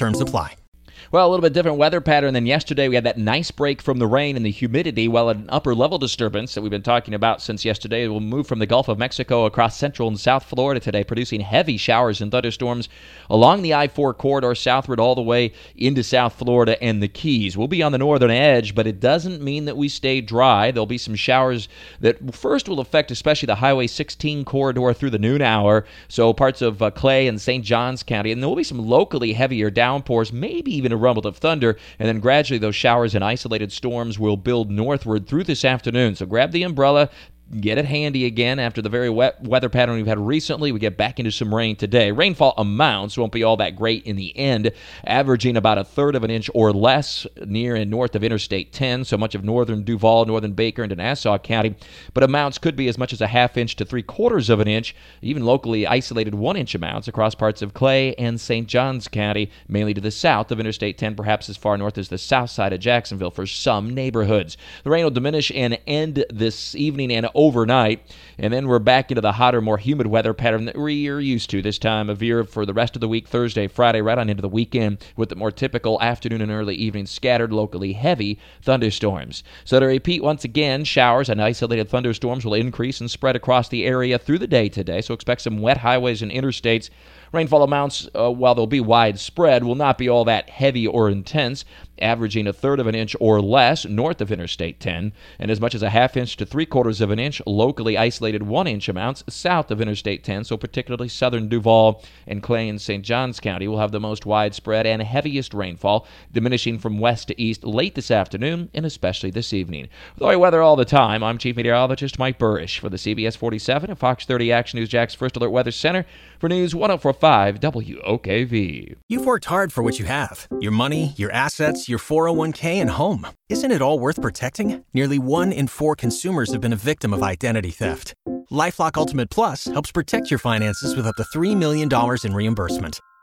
Terms apply. Well, a little bit different weather pattern than yesterday. We had that nice break from the rain and the humidity, while an upper level disturbance that we've been talking about since yesterday will move from the Gulf of Mexico across central and south Florida today, producing heavy showers and thunderstorms along the I 4 corridor southward all the way into South Florida and the Keys. We'll be on the northern edge, but it doesn't mean that we stay dry. There'll be some showers that first will affect especially the Highway 16 corridor through the noon hour, so parts of uh, Clay and St. Johns County, and there will be some locally heavier downpours, maybe even a rumble of thunder, and then gradually those showers and isolated storms will build northward through this afternoon. So grab the umbrella, get it handy again after the very wet weather pattern we've had recently. We get back into some rain today. Rainfall amounts won't be all that great in the end, averaging about a third of an inch or less near and north of Interstate 10, so much of northern Duval, northern Baker, and Nassau County. But amounts could be as much as a half inch to three quarters of an inch, even locally isolated one inch amounts across parts of Clay and St. Johns County, mainly to the south of Interstate 10, perhaps as far north as the south side of Jacksonville for some neighborhoods. The rain will diminish and end this evening and overnight. And then we're back into the hotter, more humid weather pattern that we're used to this time of year for the rest of the week, Thursday, Friday, right on into the weekend, with the more typical afternoon and early evening scattered, locally heavy thunderstorms. So to repeat once again, showers and isolated thunderstorms will increase and spread across the area through the day today. So expect some wet highways and interstates. Rainfall amounts, uh, while they'll be widespread, will not be all that heavy or intense, averaging a third of an inch or less north of Interstate 10, and as much as a half inch to three quarters of an inch, locally isolated one inch amounts south of Interstate 10, so particularly southern Duval and Clay and St. Johns County will have the most widespread and heaviest rainfall, diminishing from west to east late this afternoon and especially this evening. With all weather all the time, I'm Chief Meteorologist Mike Buresh for the CBS 47 and Fox 30 Action News Jax First Alert Weather Center for News 1045 WOKV. You've worked hard for what you have your money, your assets, your 401k, and home. Isn't it all worth protecting? Nearly one in four consumers have been a victim of identity theft. Lifelock Ultimate Plus helps protect your finances with up to $3 million in reimbursement.